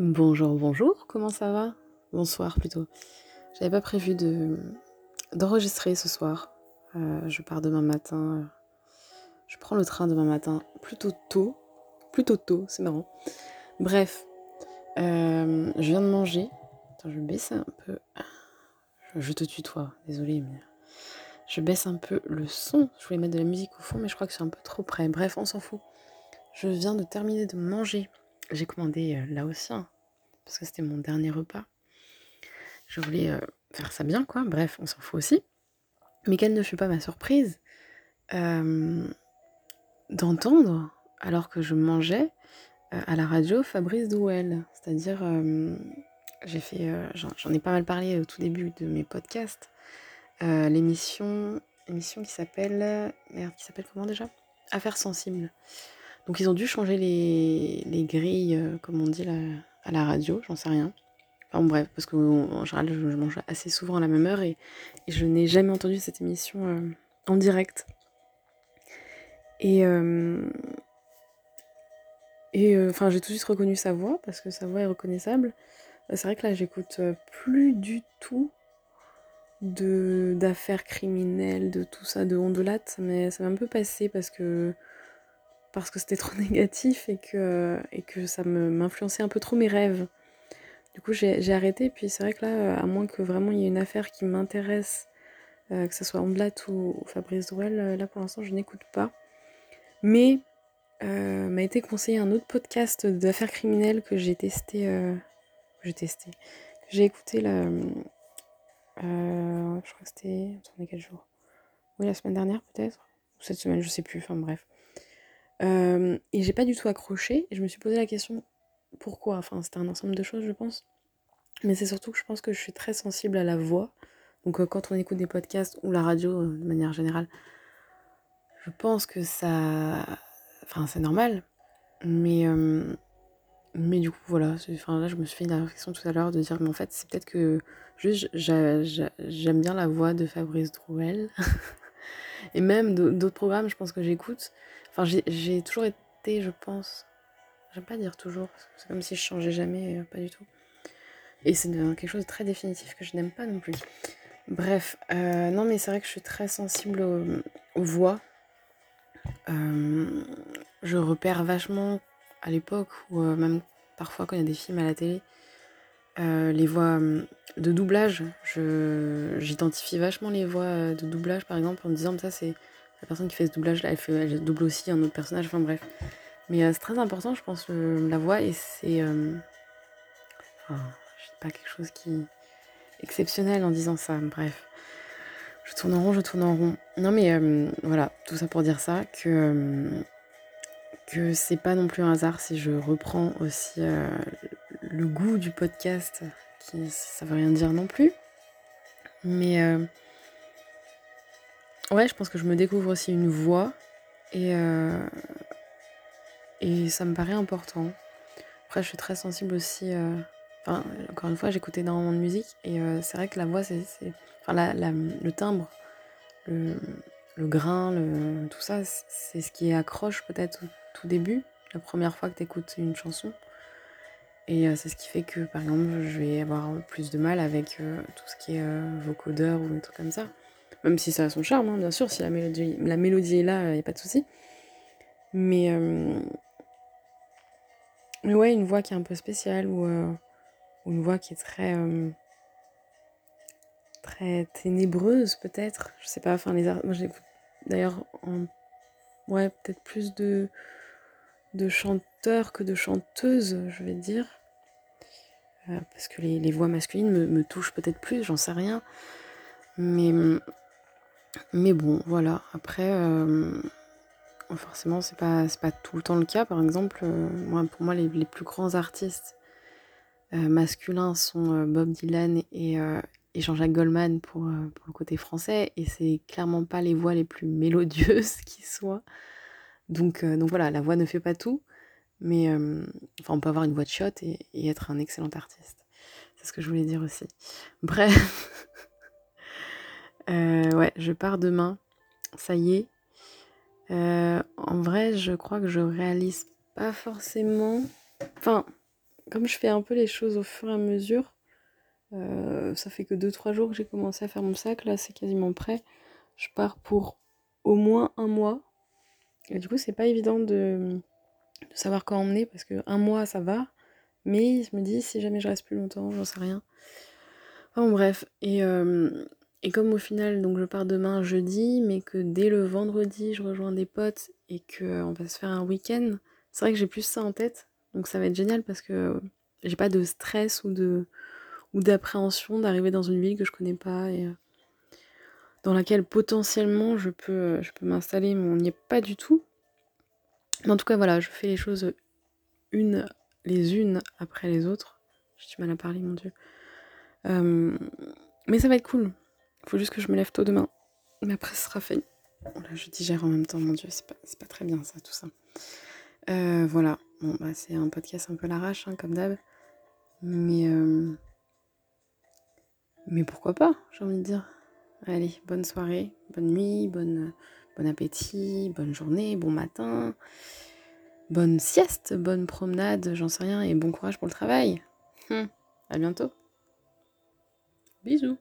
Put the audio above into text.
Bonjour, bonjour, comment ça va? Bonsoir plutôt. J'avais pas prévu de d'enregistrer ce soir. Heu, je pars demain matin, je prends le train demain matin plutôt tôt, plutôt tôt, c'est marrant. Bref, hem, je viens de manger. Attends, je vais baisser un peu je je te tutoie, désolée, mais je baisse un peu le son. Je voulais mettre de la musique au fond, mais je crois que c'est un peu trop près. Bref, on s'en fout. Je viens de terminer de manger. J'ai commandé, heu, laotien parce que c'était mon dernier repas. Je voulais, heu, faire ça bien quoi, bref, on s'en fout aussi. Mais quelle ne fut pas ma surprise, hem, d'entendre, alors que je mangeais, à la radio Fabrice Drouel. C'est-à-dire, j'ai fait, j'en ai pas mal parlé au tout début de mes podcasts, l'émission l'émission qui s'appelle, merde, qui s'appelle comment déjà? Affaires sensibles. Donc ils ont dû changer les les grilles, heu, comme on dit là, à la radio, j'en sais rien. Enfin bref, parce qu'en général, je mange assez souvent à la même heure et je n'ai jamais entendu cette émission, heu, en direct. Et hem et heu, enfin, j'ai tout de suite reconnu sa voix parce que sa voix est reconnaissable. C'est vrai que là, j'écoute, plus du tout d'affaires criminelles, de tout ça, de Ondelat, ça m'est ça m'est un peu passé parce que parce que c'était trop négatif et que et que ça m'influençait un peu trop mes rêves. Du coup, j'ai arrêté, puis c'est vrai que là, heu, à moins que vraiment il y ait une affaire qui m'intéresse, heu, que ça soit Ondelat ou Fabrice Drouel, heu, là pour l'instant je n'écoute pas. Mais, m'a été conseillé un autre podcast d'affaires criminelles que j'ai testé, j'ai testé, j'ai écouté là, je crois que c'était est quel jour? Oui, la semaine dernière peut-être? Ou cette semaine, je sais plus, enfin bref. Hem et j'ai pas du tout accroché et je me suis posé la question: «Pourquoi?» enfin, c'était un ensemble de choses, je pense. Mais c'est surtout que je pense que je suis très sensible à la voix. Donc, heu, quand on écoute des podcasts ou la radio, heu, de manière générale, je pense que ça enfin, c'est normal. Mais, hem, mais du coup, voilà, enfin, là, je me suis fait la réflexion tout à l'heure de dire: «Mais en fait, c'est peut-être que juste j'a j'a j'aime bien la voix de Fabrice Drouel» et même d'au d'autres programmes, je pense que j'écoute. Enfin, j'ai toujours été, je pense j'aime pas dire toujours, c'est comme si je changeais jamais, heu, pas du tout. Et c'est de quelque chose de très définitif que je n'aime pas non plus. Bref, heu, non, mais c'est vrai que je suis très sensible aux, voix. Hem, je repère vachement à l'époque ou, même parfois quand il y a des films à la télé, les voix, de doublage. J'identifie vachement les voix, de doublage, par exemple, en me disant: «Mais ça, c'est la personne qui fait ce doublage-là, elle fait elle double aussi un autre personnage», enfin bref. Mais, heu, c'est très important, je pense, la voix et c'est, enfin, je dis pas quelque chose qui exceptionnel en disant ça, bref. Je tourne en rond, je tourne en rond. Non mais, hem, voilà, tout ça pour dire ça, que, que c'est pas non plus un hasard si je reprends aussi, le goût du podcast qui ça veut rien dire non plus. Mais, ouais, je pense que je me découvre aussi une voix et heu et ça me paraît important. Après, je suis très sensible aussi, heu, enfin, encore une fois, j'écoute énormément de musique et heu, c'est vrai que la voix, c'est enfin la le timbre, le le grain, le tout ça, c'est ce qui accroche peut-être au tout début, la première fois que tu écoutes une chanson et c'est ce qui fait que, par exemple, je vais avoir plus de mal avec, tout ce qui est, vocodeur ou des trucs comme ça. Même si ça a son charme, hein, bien sûr, si la mélodie est là, il y a pas de souci. Mais, mais ouais, une voix qui est un peu spéciale ou, ou une voix qui est très, très ténébreuse peut-être, je sais pas, enfin les ar moi j'écoute d'ailleurs ouais, peut-être plus de chanteurs que de chanteuses, je vais dire. Parce que les voix masculines me me touchent peut-être plus, j'en sais rien. Mais, mais bon, voilà. Après, hem, forcément, c'est pas pas tout le temps le cas. Par exemple, heu, moi, pour moi, les plus grands artistes, heu, masculins sont, Bob Dylan et et Jean-Jacques Goldman pour, pour le côté français et c'est clairement pas les voix les plus mélodieuses qui soient. Donc, donc voilà, la voix ne fait pas tout. Mais, enfin, on peut avoir une voix de et et être un excellent artiste. C'est ce que je voulais dire aussi. Bref, heu, ouais, je pars demain, ça y est. Heu, en vrai, je crois que je réalise pas forcément enfin, comme je fais un peu les choses au fur et à mesure, euh, ça fait que 2-3 jours que j'ai commencé à faire mon sac, là c'est quasiment prêt. Je pars pour au moins un mois. Et du coup, c'est pas évident de, savoir quand emmener parce que un mois ça va, mais je me dis si jamais je reste plus longtemps, j'en sais rien. Enfin bref, et, euh, et comme au final, donc je pars demain jeudi, mais que dès le vendredi je rejoins des potes et qu'on va se faire un week-end, c'est vrai que j'ai plus ça en tête. Donc ça va être génial parce que j'ai pas de stress ou de ou d'appréhension d'arriver dans une ville que je connais pas et euh, dans laquelle potentiellement je peux, euh, je peux m'installer, mais on n'y est pas du tout. Mais en tout cas, voilà, je fais les choses une, les unes après les autres. J'ai du mal à parler, mon dieu. Euh, mais ça va être cool. Faut juste que je me lève tôt demain. Mais après, ce sera fait. Là, je digère en même temps, mon dieu, c'est pas, pas très bien ça, tout ça. voilà, bon, bah, c'est un podcast un peu l'arrache, hein, comme d'hab. Mais, mais pourquoi pas, j'ai envie de dire. Allez, bonne soirée, bonne nuit, bonne, bon appétit, bonne journée, bon matin, bonne sieste, bonne promenade, j'en sais rien, et bon courage pour le travail. Hum, à bientôt. Bisous.